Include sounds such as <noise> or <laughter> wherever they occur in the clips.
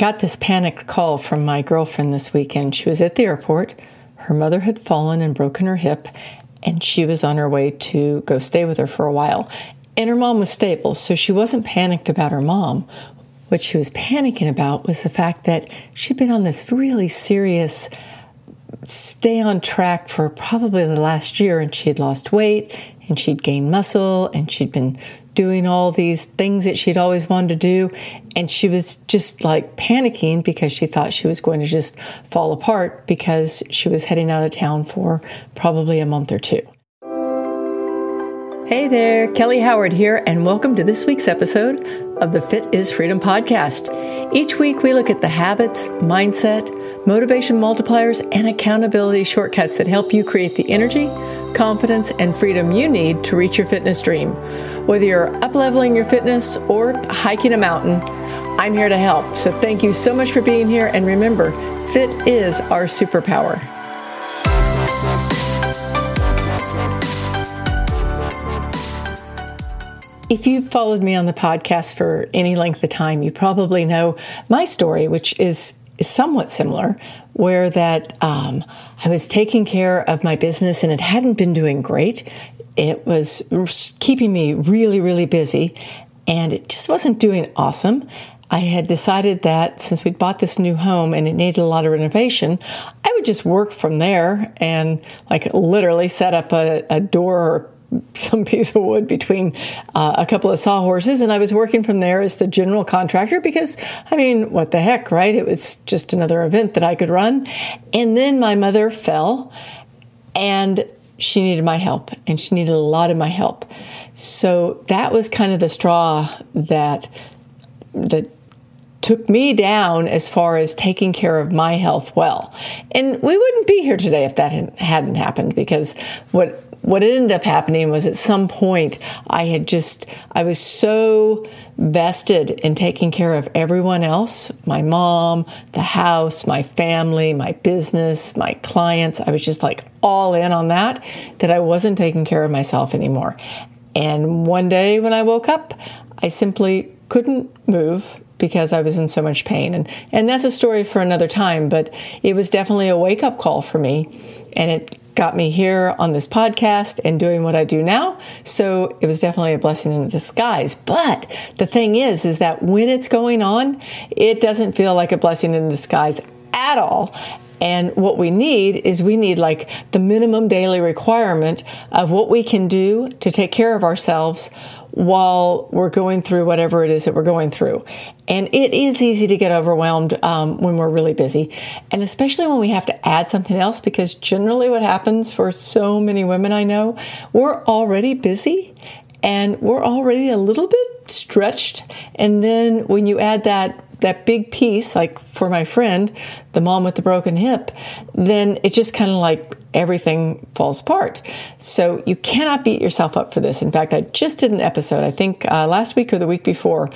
got this panicked call from my girlfriend this weekend. She was at the airport. Her mother had fallen and broken her hip, and she was on her way to go stay with her for a while. And her mom was stable, so she wasn't panicked about her mom. What she was panicking about was the fact that she'd been on this really serious stay on track for probably the last year, and she had lost weight and she'd gained muscle and she'd been doing all these things that she'd always wanted to do. And she was just like panicking because she thought she was going to just fall apart because she was heading out of town for probably a month or two. Hey there, Kelly Howard here, and welcome to this week's episode of the Fit is Freedom podcast. Each week, we look at the habits, mindset, motivation multipliers, and accountability shortcuts that help you create the energy, confidence, and freedom you need to reach your fitness dream. Whether you're upleveling your fitness or hiking a mountain, I'm here to help. So thank you so much for being here. And remember, fit is our superpower. If you've followed me on the podcast for any length of time, you probably know my story, which is, somewhat similar, where that um, I was taking care of my business and it hadn't been doing great. It was keeping me really, really busy, and it just wasn't doing awesome. I had decided that since we'd bought this new home and it needed a lot of renovation, I would just work from there and like literally set up a, a door or some <laughs> piece of wood between uh, a couple of sawhorses, and I was working from there as the general contractor because, I mean, what the heck, right? It was just another event that I could run. And then my mother fell, and she needed my help, and she needed a lot of my help. So that was kind of the straw that that took me down as far as taking care of my health well. And we wouldn't be here today if that hadn't happened because what what ended up happening was at some point I had just, I was so vested in taking care of everyone else my mom, the house, my family, my business, my clients. I was just like all in on that, that I wasn't taking care of myself anymore. And one day when I woke up, I simply couldn't move because I was in so much pain. And, and that's a story for another time, but it was definitely a wake up call for me. And it got me here on this podcast and doing what I do now. So it was definitely a blessing in disguise. But the thing is, is that when it's going on, it doesn't feel like a blessing in disguise at all. And what we need is we need like the minimum daily requirement of what we can do to take care of ourselves while we're going through whatever it is that we're going through. And it is easy to get overwhelmed um, when we're really busy, and especially when we have to add something else, because generally what happens for so many women I know, we're already busy and we're already a little bit stretched. And then when you add that that big piece, like for my friend, the mom with the broken hip, then it just kind of like everything falls apart. So you cannot beat yourself up for this. In fact, I just did an episode, I think uh, last week or the week before,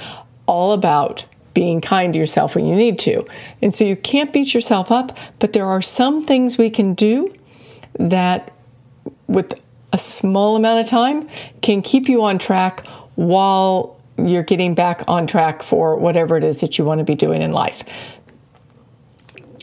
all about being kind to yourself when you need to. And so you can't beat yourself up, but there are some things we can do that with a small amount of time can keep you on track while you're getting back on track for whatever it is that you want to be doing in life.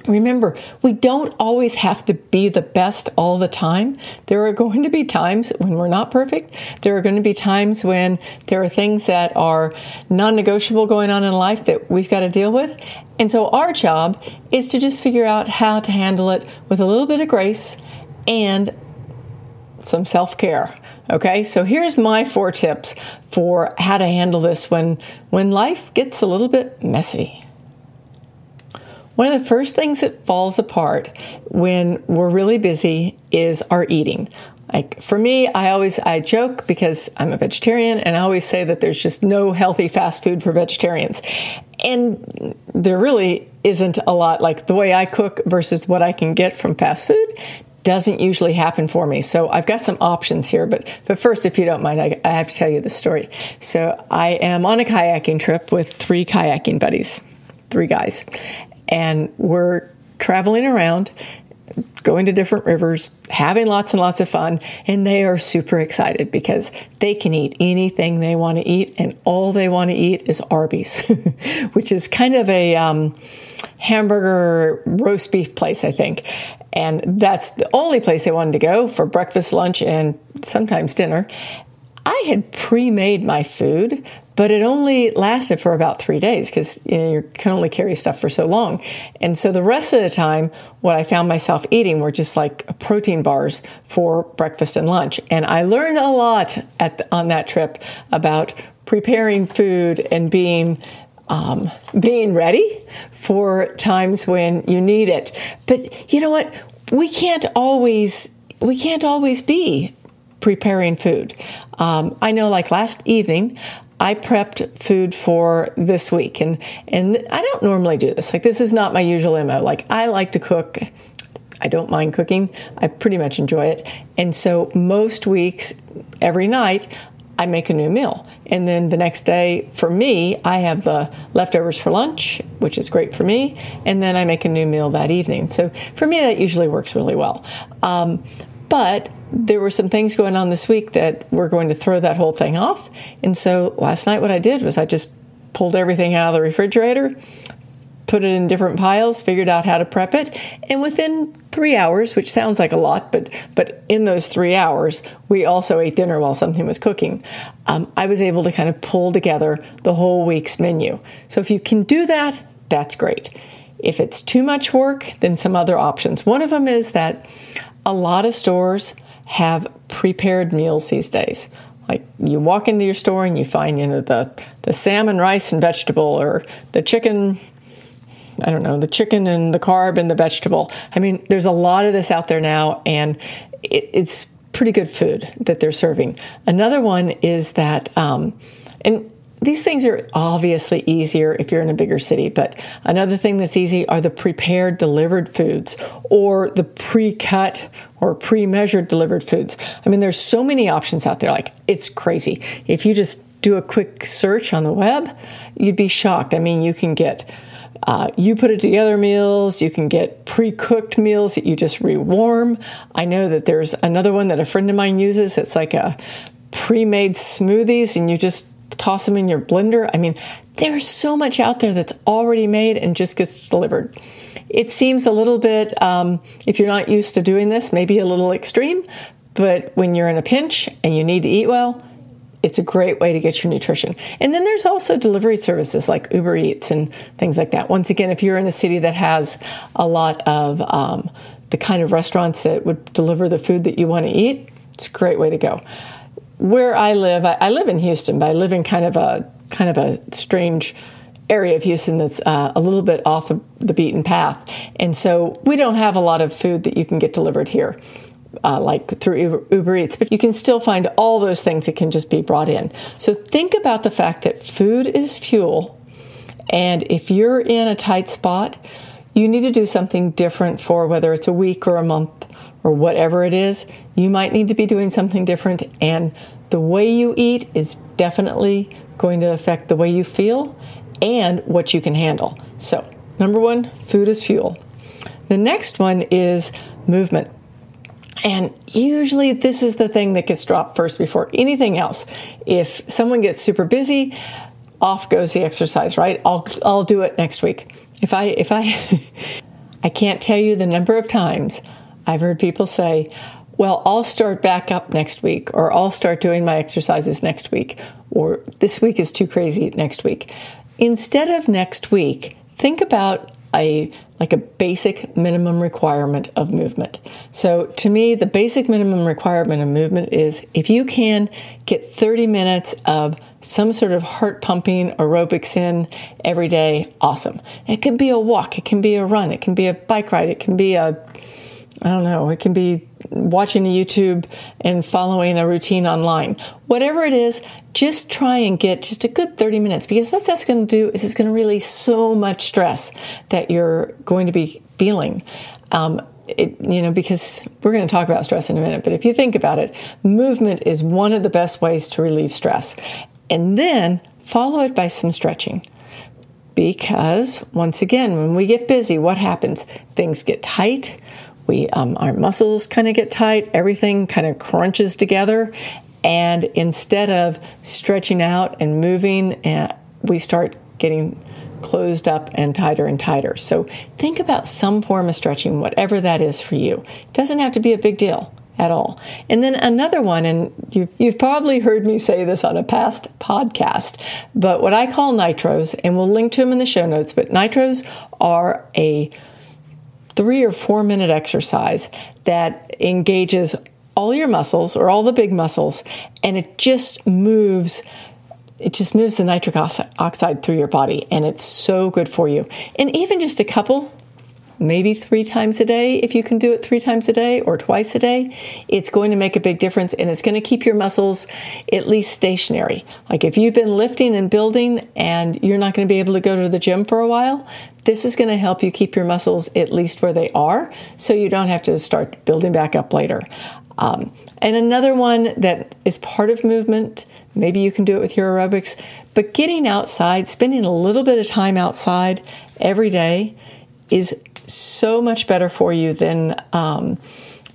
Remember, we don't always have to be the best all the time. There are going to be times when we're not perfect. There are going to be times when there are things that are non negotiable going on in life that we've got to deal with. And so our job is to just figure out how to handle it with a little bit of grace and some self care. Okay, so here's my four tips for how to handle this when, when life gets a little bit messy. One of the first things that falls apart when we're really busy is our eating. Like for me, I always I joke because I'm a vegetarian and I always say that there's just no healthy fast food for vegetarians. And there really isn't a lot like the way I cook versus what I can get from fast food doesn't usually happen for me. So I've got some options here, but but first, if you don't mind, I, I, have to tell you the story. So I am on a kayaking trip with three kayaking buddies, three guys, and we're traveling around going to different rivers, having lots and lots of fun, and they are super excited because they can eat anything they want to eat, and all they want to eat is Arby's, <laughs> which is kind of a um, hamburger roast beef place, I think. And that's the only place they wanted to go for breakfast, lunch, and sometimes dinner. I had pre-made my food, but it only lasted for about three days because you, know, you can only carry stuff for so long. And so the rest of the time, what I found myself eating were just like protein bars for breakfast and lunch. And I learned a lot the, on that trip about preparing food and being um, being ready for times when you need it. But you know what? We can't always we can't always be preparing food. Um, I know, like last evening, I prepped food for this week, and and I don't normally do this. Like this is not my usual mo. Like I like to cook. I don't mind cooking. I pretty much enjoy it, and so most weeks, every night, I make a new meal. And then the next day, for me, I have the leftovers for lunch, which is great for me. And then I make a new meal that evening. So for me, that usually works really well. Um, but there were some things going on this week that were going to throw that whole thing off. And so last night, what I did was I just pulled everything out of the refrigerator, put it in different piles, figured out how to prep it, and within three hours, which sounds like a lot, but but in those three hours, we also ate dinner while something was cooking. Um, I was able to kind of pull together the whole week's menu. So if you can do that, that's great. If it's too much work, then some other options. One of them is that a lot of stores have prepared meals these days. Like you walk into your store and you find, you know, the, the salmon, rice, and vegetable, or the chicken, I don't know, the chicken and the carb and the vegetable. I mean, there's a lot of this out there now, and it, it's pretty good food that they're serving. Another one is that, um, and these things are obviously easier if you're in a bigger city, but another thing that's easy are the prepared delivered foods or the pre cut or pre measured delivered foods. I mean, there's so many options out there, like it's crazy. If you just do a quick search on the web, you'd be shocked. I mean, you can get uh, you put it together meals. You can get pre cooked meals that you just rewarm. I know that there's another one that a friend of mine uses. It's like a pre made smoothies, and you just toss them in your blender. I mean, there's so much out there that's already made and just gets delivered. It seems a little bit, um, if you're not used to doing this, maybe a little extreme, but when you're in a pinch and you need to eat well, it's a great way to get your nutrition. And then there's also delivery services like Uber Eats and things like that. Once again, if you're in a city that has a lot of um, the kind of restaurants that would deliver the food that you want to eat, it's a great way to go where I live, I, I, live in Houston, but I live in kind of a kind of a strange area of Houston that's uh, a little bit off the, the beaten path, and so we don't have a lot of food that you can get delivered here. Uh, like through Uber, Uber Eats, but you can still find all those things that can just be brought in. So think about the fact that food is fuel, and if you're in a tight spot, you need to do something different for whether it's a week or a month or whatever it is, you might need to be doing something different. And the way you eat is definitely going to affect the way you feel and what you can handle. So, number one, food is fuel. The next one is movement. And usually, this is the thing that gets dropped first before anything else. If someone gets super busy, off goes the exercise, right? I'll, I'll do it next week. If I, if I, <laughs> I can't tell you the number of times I've heard people say, well, I'll start back up next week, or I'll start doing my exercises next week, or this week is too crazy next week. Instead of next week, think about a like a basic minimum requirement of movement. So to me, the basic minimum requirement of movement is if you can get 30 minutes of some sort of heart pumping aerobics in every day, awesome. It can be a walk, it can be a run, it can be a bike ride, it can be a I don't know, it can be watching a YouTube and following a routine online. Whatever it is, just try and get just a good 30 minutes because what that's going to do is it's going to release so much stress that you're going to be feeling. Um, it, you know, because we're going to talk about stress in a minute, but if you think about it, movement is one of the best ways to relieve stress. And then follow it by some stretching. Because once again, when we get busy, what happens? Things get tight We, um, our muscles kind of get tight, everything kind of crunches together. And instead of stretching out and moving, uh, we start getting closed up and tighter and tighter. So think about some form of stretching, whatever that is for you. It doesn't have to be a big deal at all. And then another one, and you've, you've probably heard me say this on a past podcast, but what I call nitros, and we'll link to them in the show notes, but nitros are a three or four minute exercise that engages all your muscles or all the big muscles, and it just moves it just moves the nitric oxide through your body and it's so good for you. And even just a couple maybe three times a day, if you can do it three times a day or twice a day, it's going to make a big difference and it's going to keep your muscles at least stationary. Like if you've been lifting and building and you're not going to be able to go to the gym for a while, this is going to help you keep your muscles at least where they are so you don't have to start building back up later. Um, and another one that is part of movement, maybe you can do it with your aerobics, but getting outside, spending a little bit of time outside every day is so much better for you than um,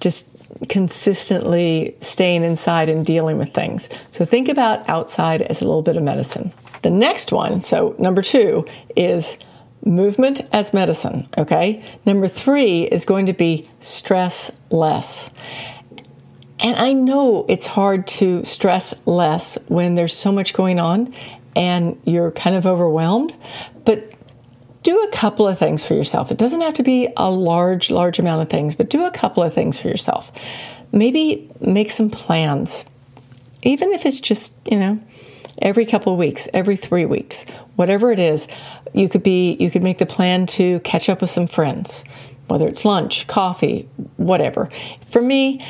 just consistently staying inside and dealing with things. So think about outside as a little bit of medicine. The next one, so number two, is movement as medicine. Okay. Number three is going to be stress less. And I know it's hard to stress less when there's so much going on and you're kind of overwhelmed, but do a couple of things for yourself. It doesn't have to be a large, large amount of things, but do a couple of things for yourself. Maybe make some plans, even if it's just, you know, every couple of weeks, every three weeks, whatever it is. You could be, you could make the plan to catch up with some friends, whether it's lunch, coffee, whatever. For me,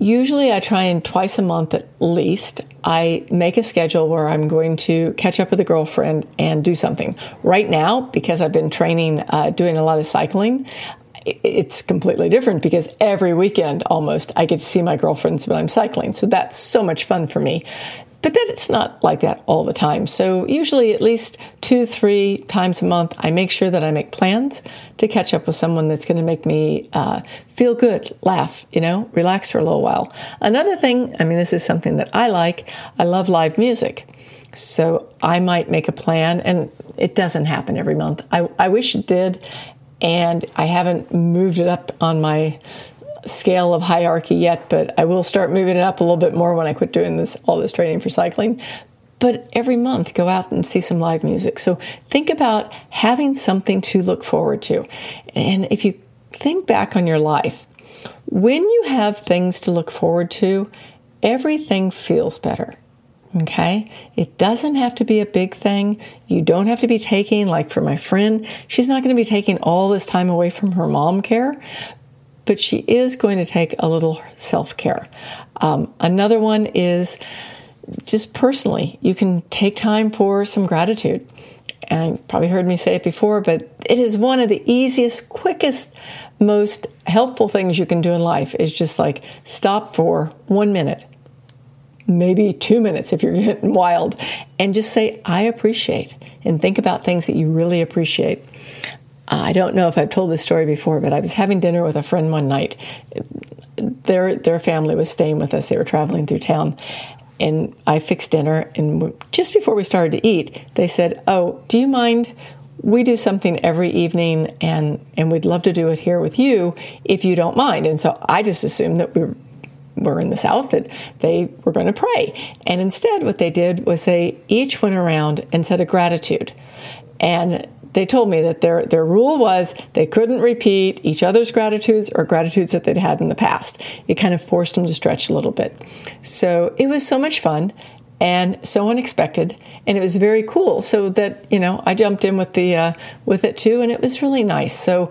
Usually, I try and twice a month at least, I make a schedule where I'm going to catch up with a girlfriend and do something. Right now, because I've been training, uh, doing a lot of cycling, it's completely different because every weekend almost I get to see my girlfriends when I'm cycling. So that's so much fun for me. But then it's not like that all the time. So, usually, at least two, three times a month, I make sure that I make plans to catch up with someone that's going to make me uh, feel good, laugh, you know, relax for a little while. Another thing, I mean, this is something that I like, I love live music. So, I might make a plan, and it doesn't happen every month. I, I wish it did, and I haven't moved it up on my scale of hierarchy yet, but I will start moving it up a little bit more when I quit doing this all this training for cycling. But every month, go out and see some live music. So think about having something to look forward to. And if you think back on your life, when you have things to look forward to, everything feels better. Okay? It doesn't have to be a big thing. You don't have to be taking, like for my friend, she's not going to be taking all this time away from her mom care, but she is going to take a little self care. Um, another one is just personally, you can take time for some gratitude. And you probably heard me say it before, but it is one of the easiest, quickest, most helpful things you can do in life is just like stop for one minute, maybe two minutes if you're <laughs> getting wild, and just say, I appreciate, and think about things that you really appreciate. Uh, I don't know if I've told this story before, but I was having dinner with a friend one night. Their their family was staying with us. They were traveling through town, and I fixed dinner. And just before we started to eat, they said, "Oh, do you mind? We do something every evening, and and we'd love to do it here with you if you don't mind." And so I just assumed that we were in the South that they were going to pray. And instead, what they did was they each went around and said a gratitude. And they told me that their, their rule was they couldn't repeat each other's gratitudes or gratitudes that they'd had in the past. It kind of forced them to stretch a little bit. So it was so much fun and so unexpected and it was very cool so that you know i jumped in with the uh, with it too and it was really nice so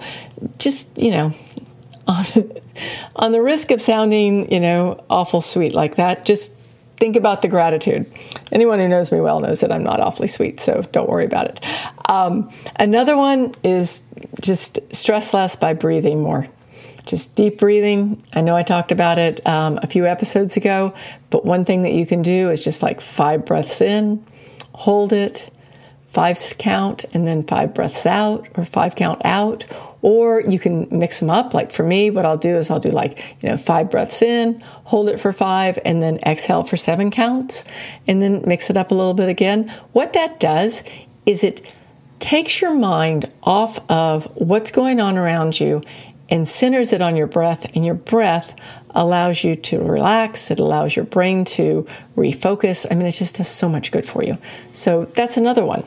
just you know <laughs> on, on the risk of sounding you know awful sweet like that just think about the gratitude. Anyone who knows me well knows that I'm not awfully sweet, so don't worry about it. Um, another one is just stress less by breathing more. Just deep breathing. I know I talked about it um, a few episodes ago, but one thing that you can do is just like five breaths in, hold it, five count and then five breaths out or five count out or you can mix them up. Like for me what i'll do is i'll do like you know five breaths in hold it for five and then exhale for seven counts and then mix it up a little bit again. What that does is it takes your mind off of what's going on around you and centers it on your breath and your breath allows you to relax. It allows your brain to refocus. I mean it just does so much good for you. So that's another one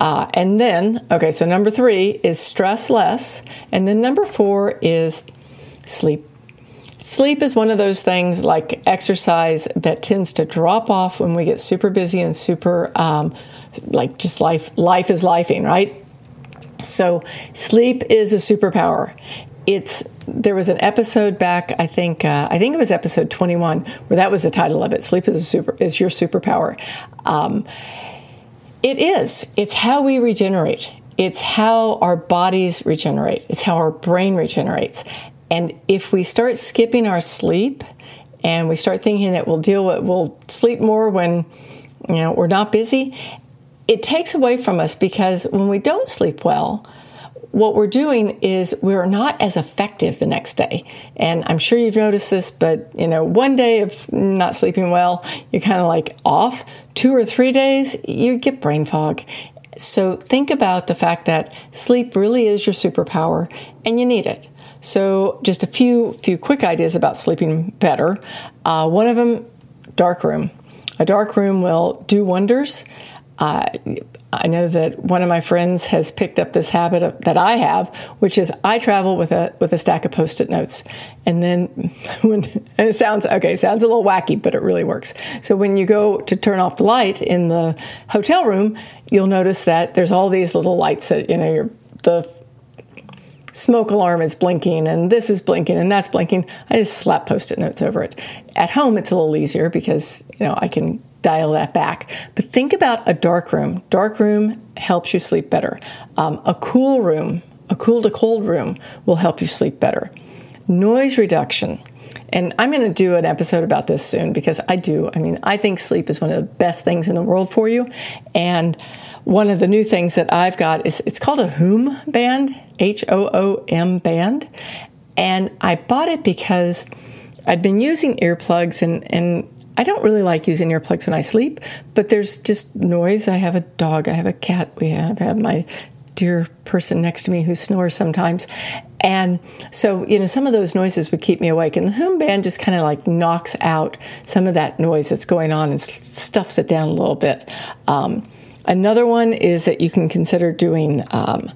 uh, and then, okay, so number three is stress less. And then number four is sleep. Sleep is one of those things like exercise that tends to drop off when we get super busy and super, um, like just life, life is lifing, right? So sleep is a superpower. It's there was an episode back, I think, uh, I think it was episode 21, where that was the title of it. Sleep is a super is your superpower. Um, it is. It's how we regenerate. It's how our bodies regenerate. It's how our brain regenerates. And if we start skipping our sleep and we start thinking that we'll deal with, we'll sleep more when, you know, we're not busy, it takes away from us because when we don't sleep well, what we're doing is we're not as effective the next day. And I'm sure you've noticed this, but you know, one day of not sleeping well, you're kind of like off. Two or three days, you get brain fog. So think about the fact that sleep really is your superpower and you need it. So just a few few quick ideas about sleeping better. Uh, one of them, dark room. A dark room will do wonders. Uh, I know that one of my friends has picked up this habit of, that I have, which is I travel with a with a stack of post-it notes, and then <laughs> when and it sounds okay, sounds a little wacky, but it really works. So when you go to turn off the light in the hotel room, you'll notice that there's all these little lights that you know your the smoke alarm is blinking and this is blinking and that's blinking. I just slap post-it notes over it. At home, it's a little easier because you know I can dial that back. But think about a dark room. Dark room helps you sleep better. Um, a cool room, a cool to cold room, will help you sleep better. Noise reduction. And I'm going to do an episode about this soon because I do. I mean, I think sleep is one of the best things in the world for you. And one of the new things that I've got is it's called a HOOM band, H O O M band. And I bought it because I'd been using earplugs and, and I don't really like using earplugs when I sleep, but there's just noise. I have a dog, I have a cat, we have, have my dear person next to me who snores sometimes. And so, you know, some of those noises would keep me awake. And the HOOM band just kind of like knocks out some of that noise that's going on and stuffs it down a little bit. Um, another one is that you can consider doing um,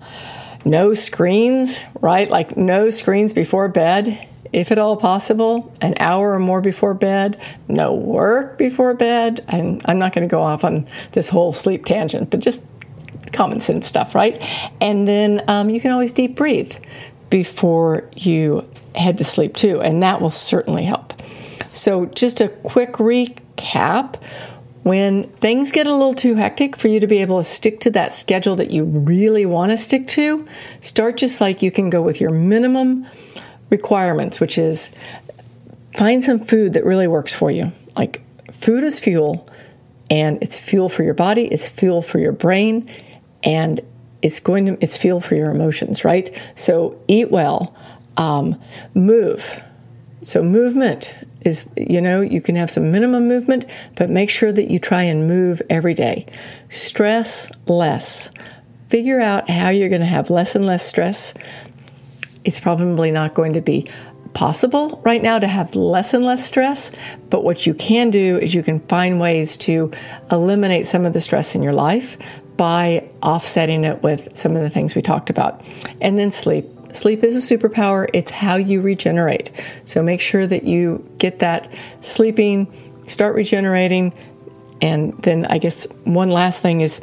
no screens, right? Like no screens before bed if at all possible, an hour or more before bed, no work before bed. And I'm not going to go off on this whole sleep tangent, but just common sense stuff, right? And then um, you can always deep breathe before you head to sleep too, and that will certainly help. So, just a quick recap. When things get a little too hectic for you to be able to stick to that schedule that you really want to stick to, start just like you can go with your minimum requirements, which is find some food that really works for you. Like food is fuel, and it's fuel for your body, it's fuel for your brain, and it's going to it's fuel for your emotions, right? So eat well, um, move. So movement is you know you can have some minimum movement, but make sure that you try and move every day. Stress less. Figure out how you're going to have less and less stress it's probably not going to be possible right now to have less and less stress. But what you can do is you can find ways to eliminate some of the stress in your life by offsetting it with some of the things we talked about. And then sleep. Sleep is a superpower, it's how you regenerate. So make sure that you get that sleeping, start regenerating. And then I guess one last thing is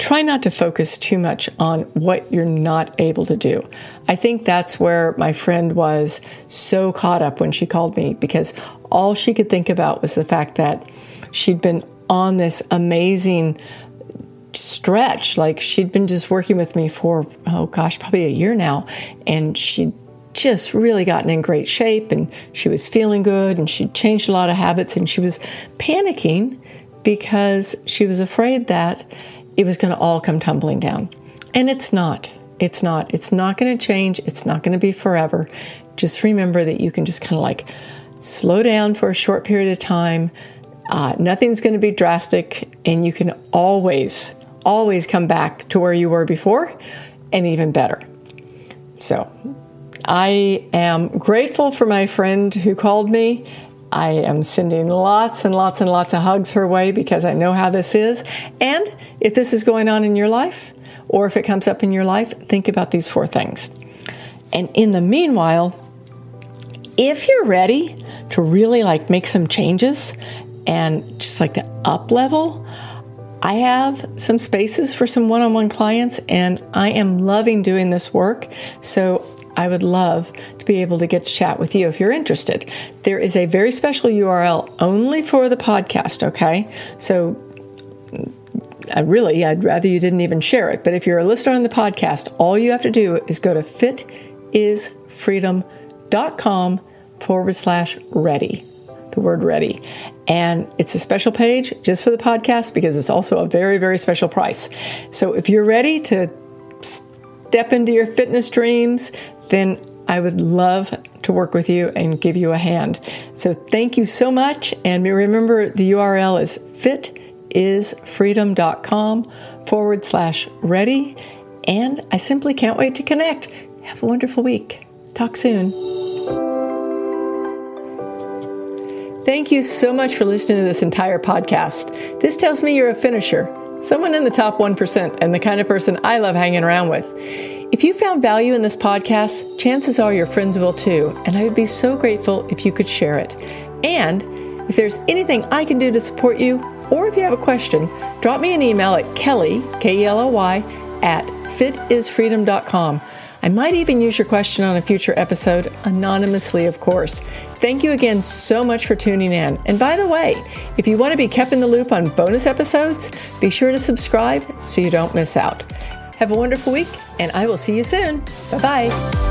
try not to focus too much on what you're not able to do. I think that's where my friend was so caught up when she called me because all she could think about was the fact that she'd been on this amazing stretch. Like she'd been just working with me for, oh gosh, probably a year now. And she'd just really gotten in great shape and she was feeling good and she'd changed a lot of habits and she was panicking because she was afraid that it was going to all come tumbling down. And it's not. It's not. It's not going to change. It's not going to be forever. Just remember that you can just kind of like slow down for a short period of time. Uh, nothing's going to be drastic, and you can always, always come back to where you were before and even better. So, I am grateful for my friend who called me I am sending lots and lots and lots of hugs her way because I know how this is. And if this is going on in your life, or if it comes up in your life, think about these four things. And in the meanwhile, if you're ready to really like make some changes and just like to up level, I have some spaces for some one on one clients, and I am loving doing this work. So I would love to be able to get to chat with you if you're interested. There is a very special URL only for the podcast, okay? So mm, I really, I'd rather you didn't even share it. But if you're a listener on the podcast, all you have to do is go to fitisfreedom.com forward slash ready, the word ready. And it's a special page just for the podcast because it's also a very, very special price. So if you're ready to step into your fitness dreams, then I would love to work with you and give you a hand. So thank you so much. And remember, the URL is fitisfreedom.com forward slash ready. And I simply can't wait to connect. Have a wonderful week. Talk soon. Thank you so much for listening to this entire podcast. This tells me you're a finisher, someone in the top 1%, and the kind of person I love hanging around with. If you found value in this podcast, chances are your friends will too, and I would be so grateful if you could share it. And if there's anything I can do to support you, or if you have a question, drop me an email at kelly, K-E-L-L-Y, at fitisfreedom.com. I might even use your question on a future episode, anonymously, of course. Thank you again so much for tuning in. And by the way, if you want to be kept in the loop on bonus episodes, be sure to subscribe so you don't miss out. Have a wonderful week, and I will see you soon. Bye bye.